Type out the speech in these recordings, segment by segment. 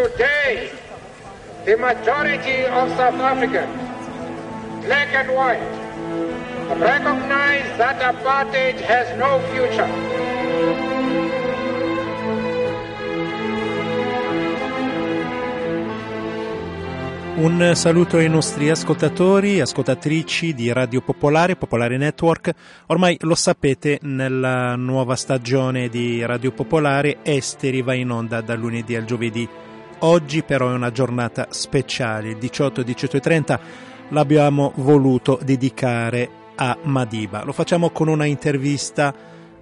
Today, the majority of South Africans, black and white, recognize that apartheid has no future. Un saluto ai nostri ascoltatori, ascoltatrici di Radio Popolare, Popolare Network. Ormai lo sapete, nella nuova stagione di Radio Popolare Esteri va in onda dal lunedì al giovedì. Oggi però è una giornata speciale, il 18-18.30 l'abbiamo voluto dedicare a Madiba. Lo facciamo con una intervista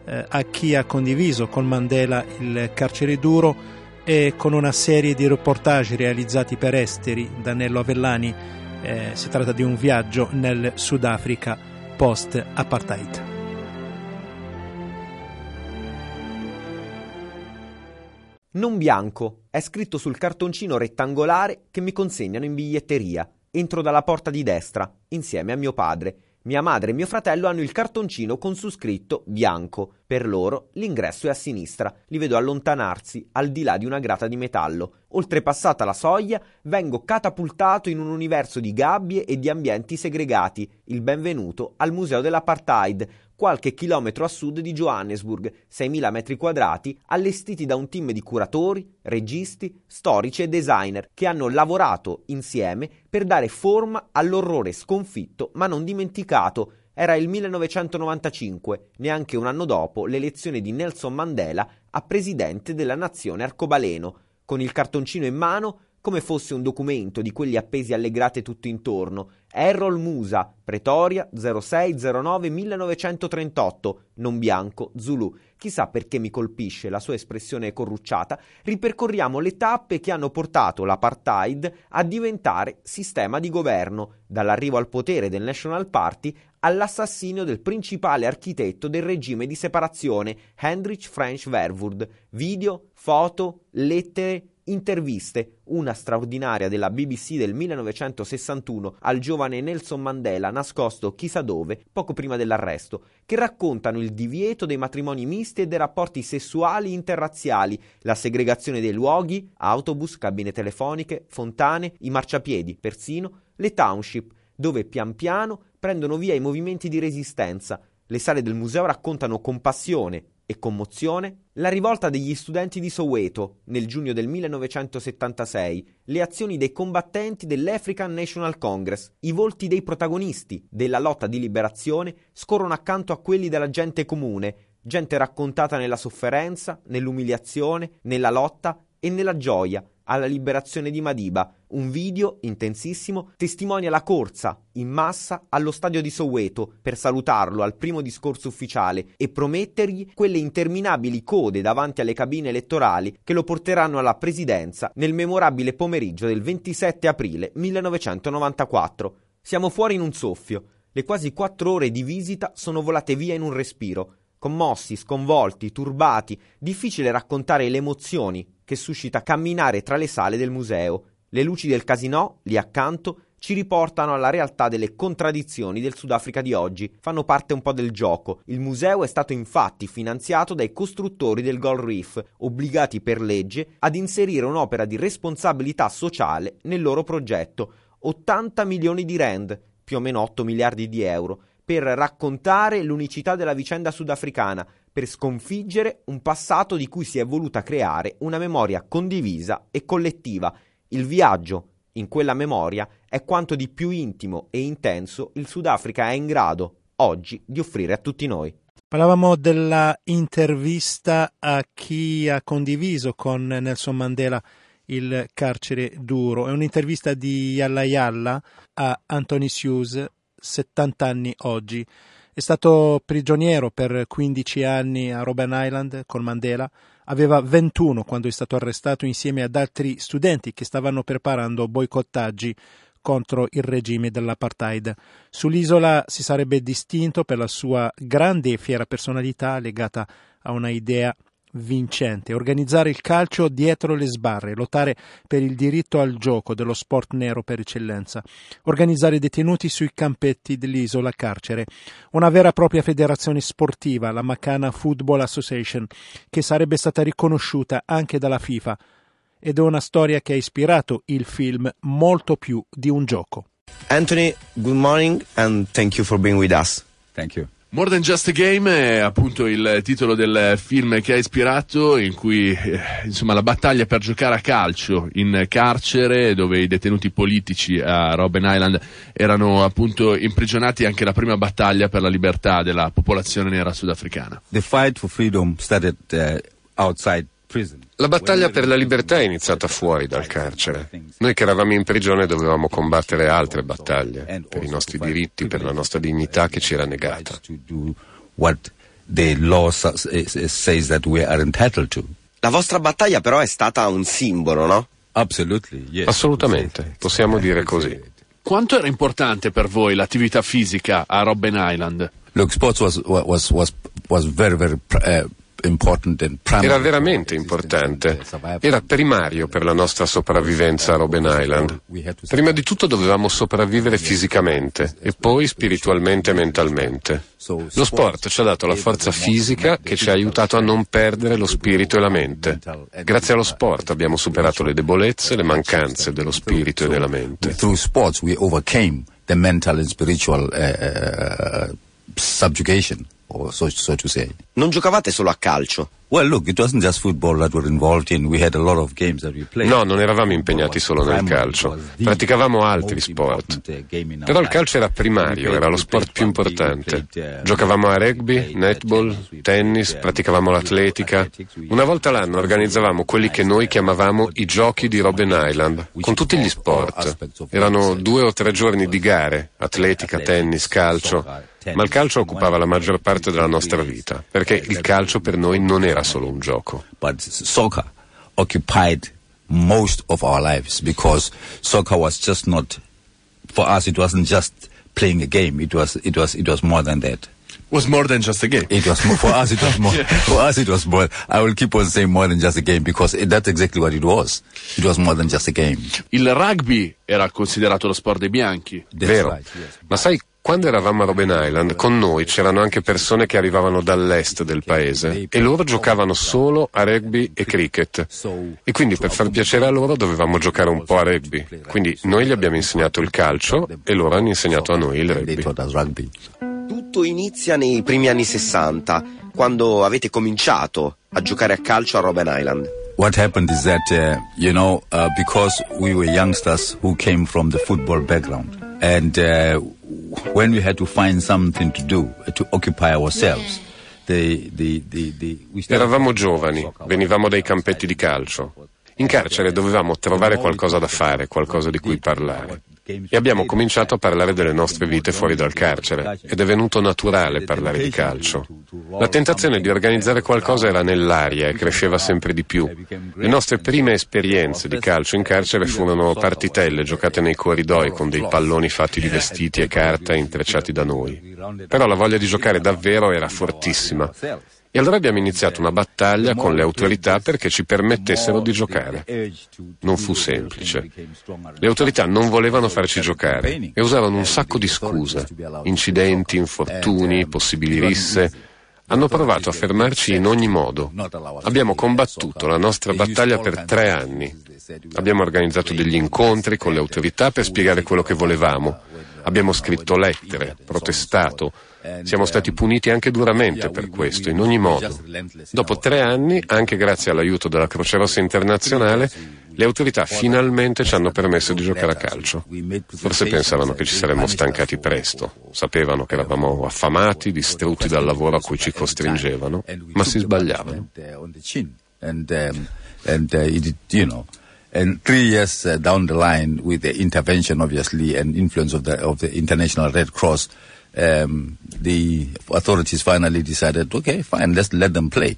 eh, a chi ha condiviso con Mandela il carcere duro e con una serie di reportage realizzati per esteri da Nello Avellani. Eh, si tratta di un viaggio nel Sudafrica post-apartheid. Non bianco è scritto sul cartoncino rettangolare che mi consegnano in biglietteria. Entro dalla porta di destra, insieme a mio padre. Mia madre e mio fratello hanno il cartoncino con su scritto bianco. Per loro l'ingresso è a sinistra. Li vedo allontanarsi al di là di una grata di metallo. Oltrepassata la soglia, vengo catapultato in un universo di gabbie e di ambienti segregati. Il benvenuto al Museo dell'Apartheid, qualche chilometro a sud di Johannesburg, 6.000 metri quadrati, allestiti da un team di curatori, registi, storici e designer che hanno lavorato insieme per dare forma all'orrore sconfitto ma non dimenticato. Era il 1995, neanche un anno dopo l'elezione di Nelson Mandela a presidente della nazione arcobaleno. Con il cartoncino in mano, come fosse un documento di quelli appesi alle grate tutto intorno. Errol Musa, Pretoria 0609 1938, non bianco, Zulu. Chissà perché mi colpisce la sua espressione corrucciata. Ripercorriamo le tappe che hanno portato l'apartheid a diventare sistema di governo, dall'arrivo al potere del National Party all'assassinio del principale architetto del regime di separazione, Heinrich French Verwoerd. Video, foto, lettere, interviste, una straordinaria della BBC del 1961 al giovane Nelson Mandela nascosto chissà dove poco prima dell'arresto, che raccontano il divieto dei matrimoni misti e dei rapporti sessuali interrazziali, la segregazione dei luoghi, autobus, cabine telefoniche, fontane, i marciapiedi, persino le township, dove pian piano prendono via i movimenti di resistenza. Le sale del museo raccontano con passione e commozione la rivolta degli studenti di Soweto nel giugno del 1976, le azioni dei combattenti dell'African National Congress, i volti dei protagonisti della lotta di liberazione scorrono accanto a quelli della gente comune, gente raccontata nella sofferenza, nell'umiliazione, nella lotta e nella gioia alla liberazione di Madiba. Un video intensissimo testimonia la corsa in massa allo stadio di Soweto per salutarlo al primo discorso ufficiale e promettergli quelle interminabili code davanti alle cabine elettorali che lo porteranno alla presidenza nel memorabile pomeriggio del 27 aprile 1994. Siamo fuori in un soffio. Le quasi quattro ore di visita sono volate via in un respiro. Commossi, sconvolti, turbati, difficile raccontare le emozioni che suscita camminare tra le sale del museo. Le luci del casino, lì accanto, ci riportano alla realtà delle contraddizioni del Sudafrica di oggi, fanno parte un po' del gioco. Il museo è stato infatti finanziato dai costruttori del Gold Reef, obbligati per legge ad inserire un'opera di responsabilità sociale nel loro progetto. 80 milioni di rand, più o meno 8 miliardi di euro, per raccontare l'unicità della vicenda sudafricana, per sconfiggere un passato di cui si è voluta creare una memoria condivisa e collettiva. Il viaggio in quella memoria è quanto di più intimo e intenso il Sudafrica è in grado oggi di offrire a tutti noi. Parlavamo della intervista a chi ha condiviso con Nelson Mandela il carcere duro. È un'intervista di Yalla Yalla a Anthony Hughes, 70 anni oggi. È stato prigioniero per 15 anni a Robben Island con Mandela. Aveva 21 quando è stato arrestato insieme ad altri studenti che stavano preparando boicottaggi contro il regime dell'apartheid. Sull'isola si sarebbe distinto per la sua grande e fiera personalità legata a una idea vincente, organizzare il calcio dietro le sbarre, lottare per il diritto al gioco dello sport nero per eccellenza, organizzare i detenuti sui campetti dell'isola carcere, una vera e propria federazione sportiva, la Macana Football Association, che sarebbe stata riconosciuta anche dalla FIFA ed è una storia che ha ispirato il film molto più di un gioco. Anthony, good morning and thank you for being with us. Thank you. More Than Just a Game è appunto il titolo del film che ha ispirato, in cui eh, insomma la battaglia per giocare a calcio in carcere, dove i detenuti politici a Robben Island erano appunto imprigionati, anche la prima battaglia per la libertà della popolazione nera sudafricana. The fight for freedom started uh, outside prison. La battaglia per la libertà è iniziata fuori dal carcere. Noi che eravamo in prigione dovevamo combattere altre battaglie per i nostri diritti, per la nostra dignità che ci era negata. La vostra battaglia però è stata un simbolo, no? Assolutamente, possiamo dire così. Quanto era importante per voi l'attività fisica a Robben Island? Look, sports was, was, was, was very, very uh, era veramente importante, era primario per la nostra sopravvivenza a Robben Island. Prima di tutto dovevamo sopravvivere fisicamente e poi spiritualmente e mentalmente. Lo sport ci ha dato la forza fisica che ci ha aiutato a non perdere lo spirito e la mente. Grazie allo sport abbiamo superato le debolezze, le mancanze dello spirito e della mente. Through sports we overcame the mental and spiritual uh, subjugation. So, so to say. Non giocavate solo a calcio? Well, look, it wasn't just football that we're involved in. We had a lot of games that we played. No, non eravamo impegnati solo nel calcio. Praticavamo altri sport. Però il calcio era primario, era lo sport più importante. Giocavamo a rugby, netball, tennis, praticavamo l'atletica. Una volta l'anno organizzavamo quelli che noi chiamavamo i giochi di Robben Island, con tutti gli sport. Erano due o tre giorni di gare, atletica, tennis, calcio. Ma il calcio occupava la maggior parte della nostra vita, perché il calcio per noi non era solo un gioco. But soccer occupied most of our lives because soccer was just not for us it wasn't just playing a game it was it was it was more than that was more than just a game. It was more, for us. It was more. For us, it was more. I will keep on saying more than just a game because it, that's exactly what it was. It was more than just a game. Il rugby era considerato lo sport dei bianchi. That's Vero. Right, yes. Ma sai quando eravamo a Robben Island, con noi c'erano anche persone che arrivavano dall'est del paese e loro giocavano solo a rugby e cricket. E quindi per far piacere a loro dovevamo giocare un po' a rugby. Quindi noi gli abbiamo insegnato il calcio e loro hanno insegnato a noi il rugby. Tutto inizia nei primi anni 60, quando avete cominciato a giocare a calcio a Robben Island. What happened is that, uh, you know, uh, because we were youngsters who came from the football background, and uh, when we had to find something to do uh, to occupy ourselves. The, the, the, Eravamo giovani, venivamo dai campetti di calcio. In carcere dovevamo trovare qualcosa da fare, qualcosa di cui parlare. E abbiamo cominciato a parlare delle nostre vite fuori dal carcere ed è venuto naturale parlare di calcio. La tentazione di organizzare qualcosa era nell'aria e cresceva sempre di più. Le nostre prime esperienze di calcio in carcere furono partitelle giocate nei corridoi con dei palloni fatti di vestiti e carta intrecciati da noi. Però la voglia di giocare davvero era fortissima e allora abbiamo iniziato una battaglia con le autorità perché ci permettessero di giocare. Non fu semplice. Le autorità non volevano farci giocare e usavano un sacco di scuse, incidenti, infortuni, possibili risse. Hanno provato a fermarci in ogni modo. Abbiamo combattuto la nostra battaglia per tre anni. Abbiamo organizzato degli incontri con le autorità per spiegare quello che volevamo. Abbiamo scritto lettere, protestato, siamo stati puniti anche duramente per questo, in ogni modo. Dopo tre anni, anche grazie all'aiuto della Croce Rossa internazionale, le autorità finalmente ci hanno permesso di giocare a calcio. Forse pensavano che ci saremmo stancati presto, sapevano che eravamo affamati, distrutti dal lavoro a cui ci costringevano, ma si sbagliavano. And, um, uh, and three years uh, down the line, with the intervention, obviously, and influence of the of the International Red Cross, um, the authorities finally decided, okay, fine, let's let them play,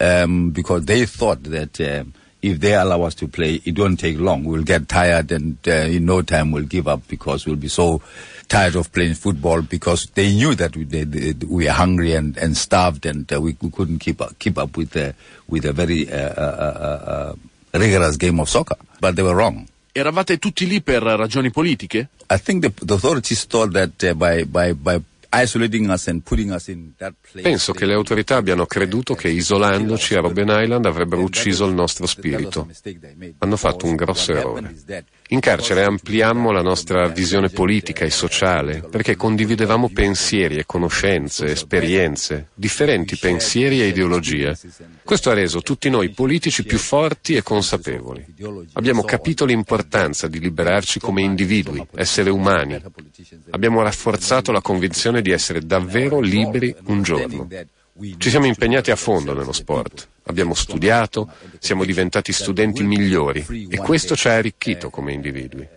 um, because they thought that um, if they allow us to play, it won't take long. We'll get tired, and uh, in no time we'll give up because we'll be so tired of playing football. Because they knew that we, they, they, we are hungry and, and starved, and uh, we, we, couldn't keep up, keep up with uh, with a very uh, uh, uh, rigorous game of soccer. But they were wrong. Eravate tutti lì per ragioni politiche? I think the, the authorities thought that by by by Penso che le autorità abbiano creduto che isolandoci a Robben Island avrebbero ucciso il nostro spirito. Hanno fatto un grosso errore. In carcere ampliammo la nostra visione politica e sociale perché condividevamo pensieri e conoscenze, esperienze, differenti pensieri e ideologie. Questo ha reso tutti noi politici più forti e consapevoli. Abbiamo capito l'importanza di liberarci come individui, esseri umani. Abbiamo rafforzato la convinzione di essere davvero liberi un giorno. Ci siamo impegnati a fondo nello sport, abbiamo studiato, siamo diventati studenti migliori e questo ci ha arricchito come individui.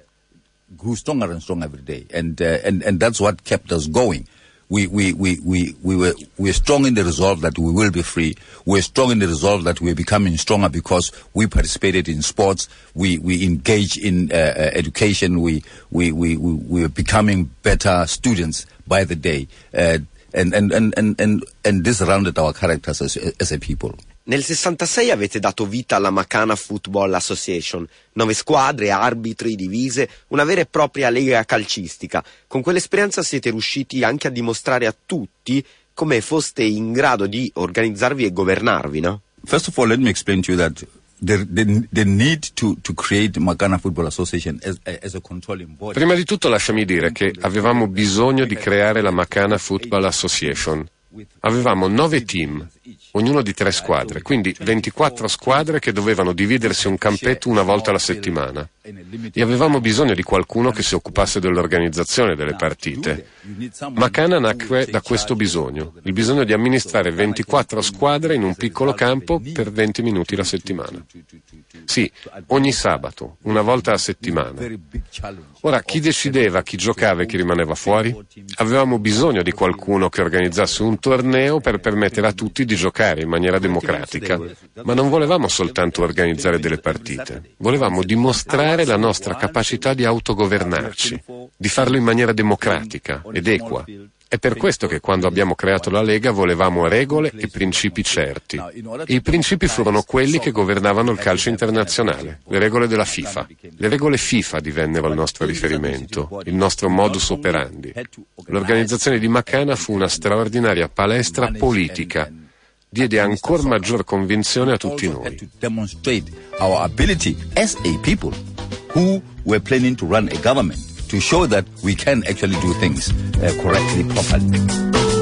stronger and stronger every day, uh, and that's what kept us going. We we we we we were we strong in the resolve that we will be free. We're strong in the resolve that we're becoming stronger because we participated in sports. We we engage in uh, uh, education. We we we we we're becoming better students by the day. Uh, and, and, and, and, and, and this rounded our characters as, as a people. Nel 66 avete dato vita alla Macana Football Association, nove squadre, arbitri, divise, una vera e propria lega calcistica. Con quell'esperienza siete riusciti anche a dimostrare a tutti come foste in grado di organizzarvi e governarvi, no? First of all, let me explain to you that the, the, the need to, to create Magana Football Association as, as a controlling body. Prima di tutto lasciami dire che avevamo bisogno di creare la Macana Football Association. Avevamo nove team, ognuno di tre squadre, quindi 24 squadre che dovevano dividersi un campetto una volta alla settimana. E avevamo bisogno di qualcuno che si occupasse dell'organizzazione delle partite. Macana nacque da questo bisogno, il bisogno di amministrare 24 squadre in un piccolo campo per 20 minuti la settimana. Sì, ogni sabato, una volta a settimana. Ora, chi decideva chi giocava e chi rimaneva fuori? Avevamo bisogno di qualcuno che organizzasse un torneo per permettere a tutti di giocare in maniera democratica. Ma non volevamo soltanto organizzare delle partite, volevamo dimostrare la nostra capacità di autogovernarci, di farlo in maniera democratica ed equa. È per questo che quando abbiamo creato la Lega volevamo regole e principi certi. E I principi furono quelli che governavano il calcio internazionale, le regole della FIFA. Le regole FIFA divennero il nostro riferimento, il nostro modus operandi. L'organizzazione di Macana fu una straordinaria palestra politica diede ancora maggior convinzione a tutti noi. to demonstrate our ability as a people who were planning to run a government to show that we can actually do things uh, correctly, properly.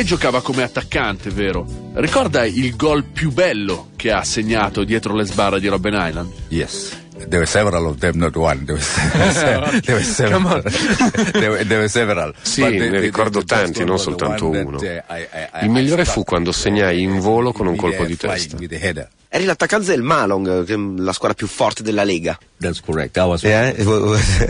Lei giocava come attaccante, vero? Ricorda il gol più bello che ha segnato dietro le sbarre di Robben Island? Yes. There were several of them, not one. There were, there were several. there, were, there were several. Sì, But ne the- ricordo tanti, non soltanto uno. that, uh, I- I- I- Il migliore I fu quando segnai in volo con un colpo di testa. Eri l'attaccante del Malong, la squadra più forte della Lega. That's correct. I was. Eh?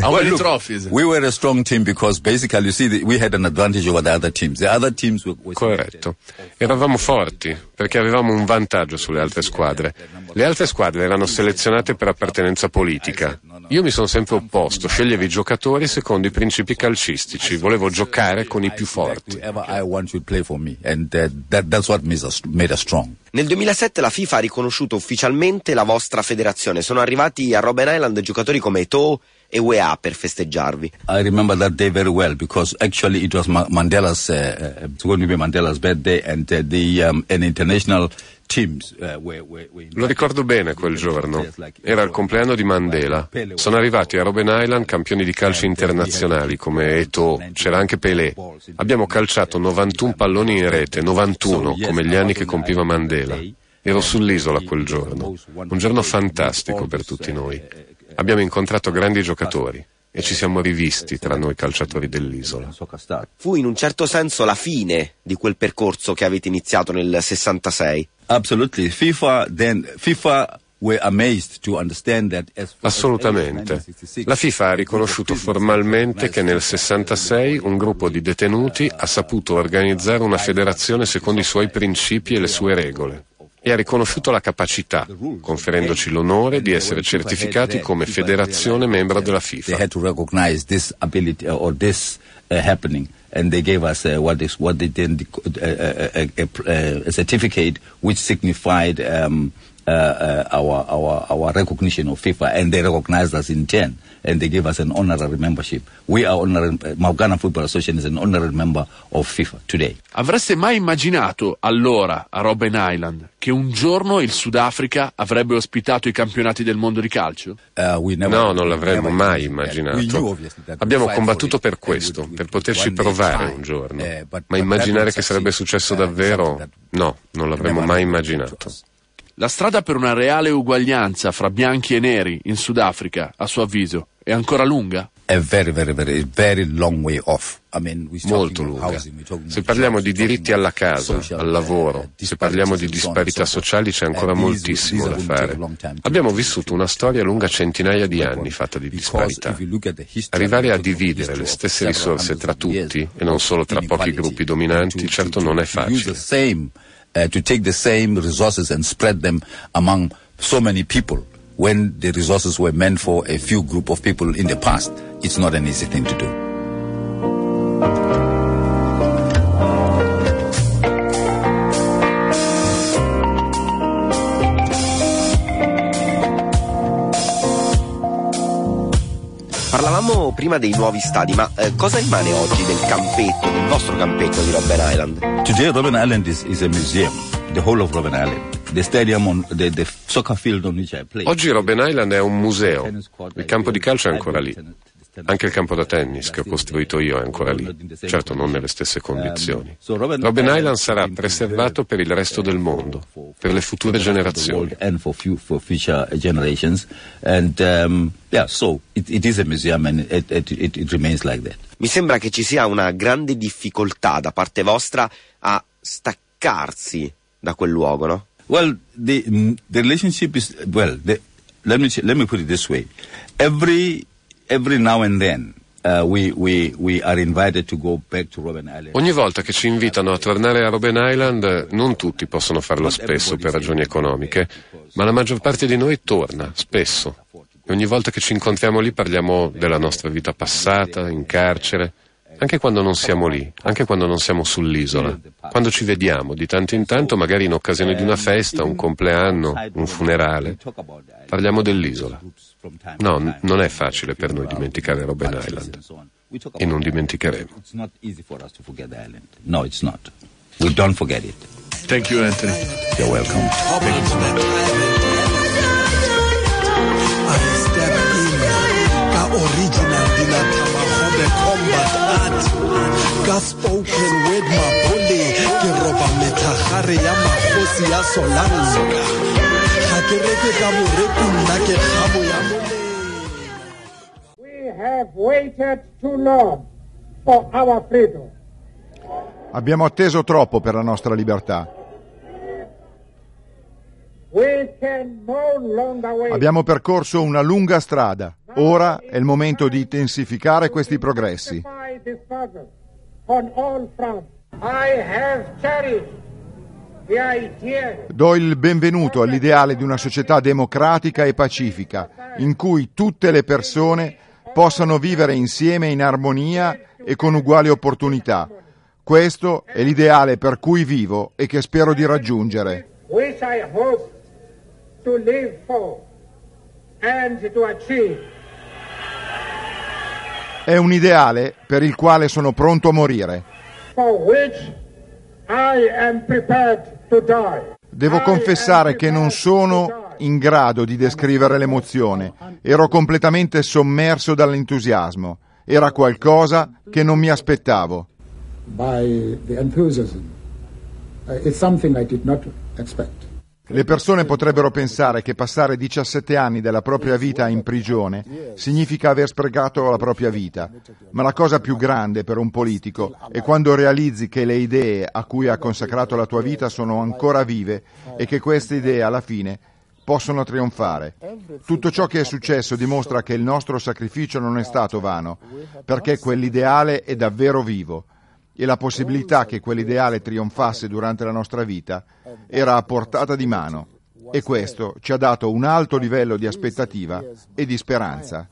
How many trophies? We were a strong team because basically, you see, the, we had an advantage over the other teams. The other teams were Corretto. Eravamo forti perché avevamo un vantaggio sulle altre squadre. Le altre squadre erano selezionate per appartenenza politica. Io mi sono sempre opposto, sceglievo i giocatori secondo i principi calcistici, volevo giocare con i più forti. Nel 2007 la FIFA ha riconosciuto ufficialmente la vostra federazione. Sono arrivati a Robben Island giocatori come Eto'o e UEA per festeggiarvi. I remember that day very well because actually it was Ma- Mandela's, uh, uh, it's going to be Mandela's birthday, and uh, the um, and international Lo ricordo bene quel giorno. Era il compleanno di Mandela. Sono arrivati a Robben Island campioni di calcio internazionali come Eto'o, c'era anche Pelé. Abbiamo calciato 91 palloni in rete, 91 come gli anni che compiva Mandela. Ero sull'isola quel giorno. Un giorno fantastico per tutti noi. Abbiamo incontrato grandi giocatori e ci siamo rivisti tra noi calciatori dell'isola. Fu in un certo senso la fine di quel percorso che avete iniziato nel 66. Absolutely, FIFA then FIFA Assolutamente. La FIFA ha riconosciuto formalmente che nel 66 un gruppo di detenuti ha saputo organizzare una federazione secondo i suoi principi e le sue regole. E ha riconosciuto la capacità, conferendoci l'onore di essere certificati come federazione membro della FIFA. and they gave us uh, what is what they then uh, a, a, a, a, certificate which signified um, uh, uh, our our our recognition of FIFA, and they recognized us in turn. And they gave us an honorary membership. We are honorary, Maugana Football Association is an honorary member of FIFA today. Avreste mai immaginato allora a Robben Island che un giorno il Sudafrica avrebbe ospitato i campionati del mondo di calcio? Uh, never, no, non l'avremmo mai immaginato. Abbiamo combattuto per questo, per poterci provare un giorno. Uh, Ma immaginare che sarebbe successo uh, davvero, no, non l'avremmo mai immaginato. La strada per una reale uguaglianza fra bianchi e neri in Sudafrica, a suo avviso, è ancora lunga? Very, very, very, I mean, Molto lunga. Se parliamo di diritti alla casa, al lavoro, se parliamo di disparità sociali c'è ancora moltissimo da fare. Abbiamo vissuto una storia lunga centinaia di anni fatta di disparità. Arrivare a dividere le stesse risorse tra tutti e non solo tra pochi gruppi dominanti certo non è facile. Uh, to take the same resources and spread them among so many people when the resources were meant for a few group of people in the past. It's not an easy thing to do. Parlavamo prima dei nuovi stadi, ma eh, cosa rimane oggi del campetto, del vostro campetto di Robben Island? Today Robben Island is, is a museum, the whole of Robben Island. On, the, the Oggi Robben Island è un museo. Il campo di calcio è ancora lì. Anche il campo da tennis che ho costruito io è ancora lì, certo non nelle stesse condizioni. Robben Island sarà preservato per il resto del mondo, per le future generazioni. Mi sembra che ci sia una grande difficoltà da parte vostra a staccarsi da quel luogo, no? Well, the, mm, the relationship is, well, the, let, me, let me put it this way. Every, every now and then, Uh, Ogni volta che ci invitano a tornare a Robben Island, non tutti possono farlo spesso per ragioni economiche, ma la maggior parte di noi torna spesso. E ogni volta che ci incontriamo lì parliamo della nostra vita passata, in carcere, anche quando non siamo lì, anche quando non siamo sull'isola, quando ci vediamo di tanto in tanto, magari in occasione di una festa, un compleanno, un funerale, parliamo dell'isola. No, non è facile per noi dimenticare Robben Island e non dimenticheremo. No, it's not. We don't forget it. Thank you, Anthony. You're welcome. original the combat art ka spoken word mapole ke roba methagare ya magosi ya solanka ga ke reke ka boreku nna ke kgamo ya We have waited too long for our freedom. Abbiamo atteso troppo per la nostra libertà. Abbiamo percorso una lunga strada. Ora è il momento di intensificare questi progressi. Do il benvenuto all'ideale di una società democratica e pacifica, in cui tutte le persone possano vivere insieme in armonia e con uguali opportunità. Questo è l'ideale per cui vivo e che spero di raggiungere to live for and to achieve. È un ideale per il quale sono pronto a morire. Devo confessare che non sono in grado di descrivere l'emozione. Ero completamente sommerso dall'entusiasmo. Era qualcosa che non mi aspettavo. By the enthusiasm. Uh, it's something I did not expect. Le persone potrebbero pensare che passare 17 anni della propria vita in prigione significa aver sprecato la propria vita, ma la cosa più grande per un politico è quando realizzi che le idee a cui ha consacrato la tua vita sono ancora vive e che queste idee alla fine possono trionfare. Tutto ciò che è successo dimostra che il nostro sacrificio non è stato vano, perché quell'ideale è davvero vivo. E la possibilità che quell'ideale trionfasse durante la nostra vita era a portata di mano e questo ci ha dato un alto livello di aspettativa e di speranza.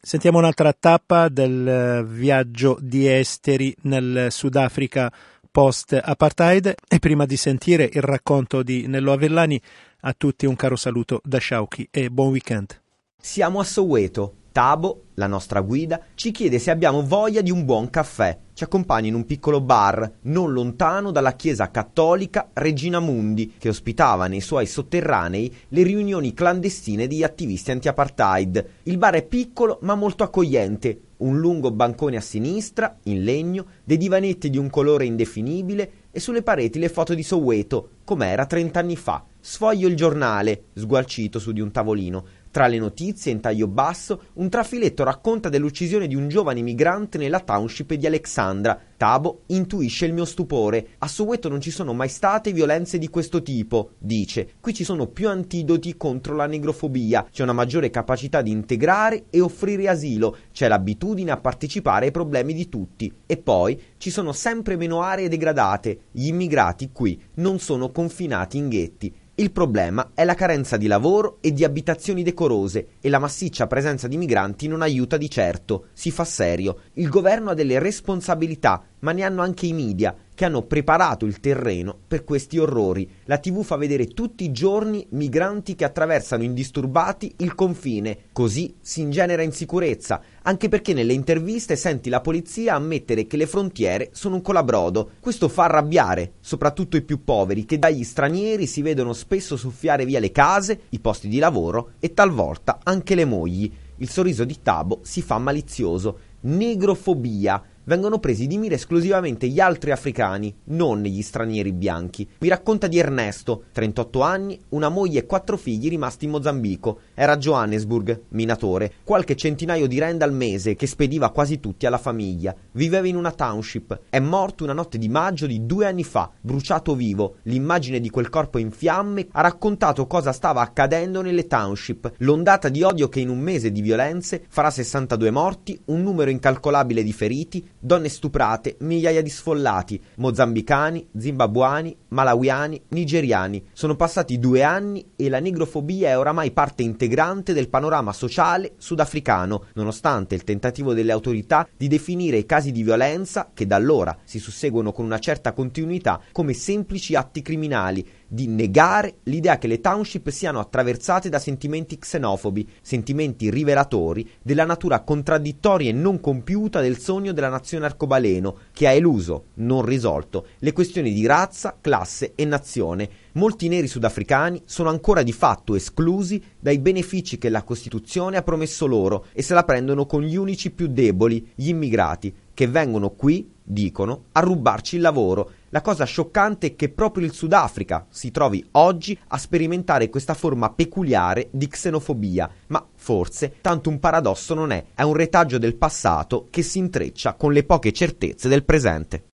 Sentiamo un'altra tappa del eh, viaggio di esteri nel Sudafrica post-apartheid e prima di sentire il racconto di Nello Avellani a tutti un caro saluto da Shauki e buon weekend. Siamo a Soweto. Tabo, la nostra guida, ci chiede se abbiamo voglia di un buon caffè. Ci accompagna in un piccolo bar non lontano dalla chiesa cattolica Regina Mundi, che ospitava nei suoi sotterranei le riunioni clandestine di attivisti anti-apartheid. Il bar è piccolo ma molto accogliente. Un lungo bancone a sinistra, in legno, dei divanetti di un colore indefinibile e sulle pareti le foto di Soweto, com'era trent'anni fa. Sfoglio il giornale, sgualcito su di un tavolino. Tra le notizie, in taglio basso, un trafiletto racconta dell'uccisione di un giovane migrante nella township di Alexandra. Tabo intuisce il mio stupore. A Soweto non ci sono mai state violenze di questo tipo, dice. Qui ci sono più antidoti contro la negrofobia, c'è una maggiore capacità di integrare e offrire asilo, c'è l'abitudine a partecipare ai problemi di tutti. E poi ci sono sempre meno aree degradate. Gli immigrati qui non sono confinati in ghetti. Il problema è la carenza di lavoro e di abitazioni decorose e la massiccia presenza di migranti non aiuta di certo. Si fa serio. Il governo ha delle responsabilità, ma ne hanno anche i media, che hanno preparato il terreno per questi orrori. La TV fa vedere tutti i giorni migranti che attraversano indisturbati il confine. Così si ingenera insicurezza, anche perché nelle interviste senti la polizia ammettere che le frontiere sono un colabrodo. Questo fa arrabbiare, soprattutto i più poveri, che dagli stranieri si vedono spesso soffiare via le case, i posti di lavoro e talvolta anche le mogli. Il sorriso di Tabo si fa malizioso. Negrofobia vengono presi di mira esclusivamente gli altri africani, non gli stranieri bianchi. Mi racconta di Ernesto, 38 anni, una moglie e quattro figli rimasti in Mozambico. Era a Johannesburg, minatore, qualche centinaio di rand al mese che spediva quasi tutti alla famiglia. Viveva in una township. È morto una notte di maggio di due anni fa, bruciato vivo. L'immagine di quel corpo in fiamme ha raccontato cosa stava accadendo nelle township. L'ondata di odio che in un mese di violenze farà 62 morti, un numero incalcolabile di feriti, donne stuprate, migliaia di sfollati, mozambicani, zimbabuani, malawiani, nigeriani. Sono passati due anni e la negrofobia è oramai parte integrante del panorama sociale sudafricano, nonostante il tentativo delle autorità di definire i casi di violenza, che da allora si susseguono con una certa continuità, come semplici atti criminali, di negare l'idea che le township siano attraversate da sentimenti xenofobi, sentimenti rivelatori della natura contraddittoria e non compiuta del sogno della nazione arcobaleno, che ha eluso, non risolto, le questioni di razza, classe e nazione. Molti neri sudafricani sono ancora di fatto esclusi dai benefici che la Costituzione ha promesso loro e se la prendono con gli unici più deboli, gli immigrati, che vengono qui, dicono, a rubarci il lavoro la cosa scioccante è che proprio il Sudafrica si trovi oggi a sperimentare questa forma peculiare di xenofobia, ma forse tanto un paradosso non è, è un retaggio del passato che si intreccia con le poche certezze del presente.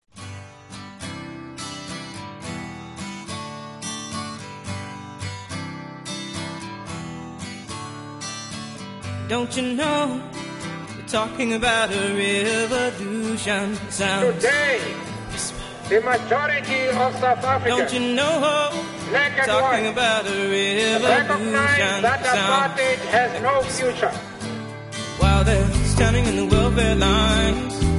Don't you know talking about a revolution sound Today, the majority of South Africa. Don't you know black and talking white, about a recognize revolution that sound apartheid has no future. while they're standing in the welfare lines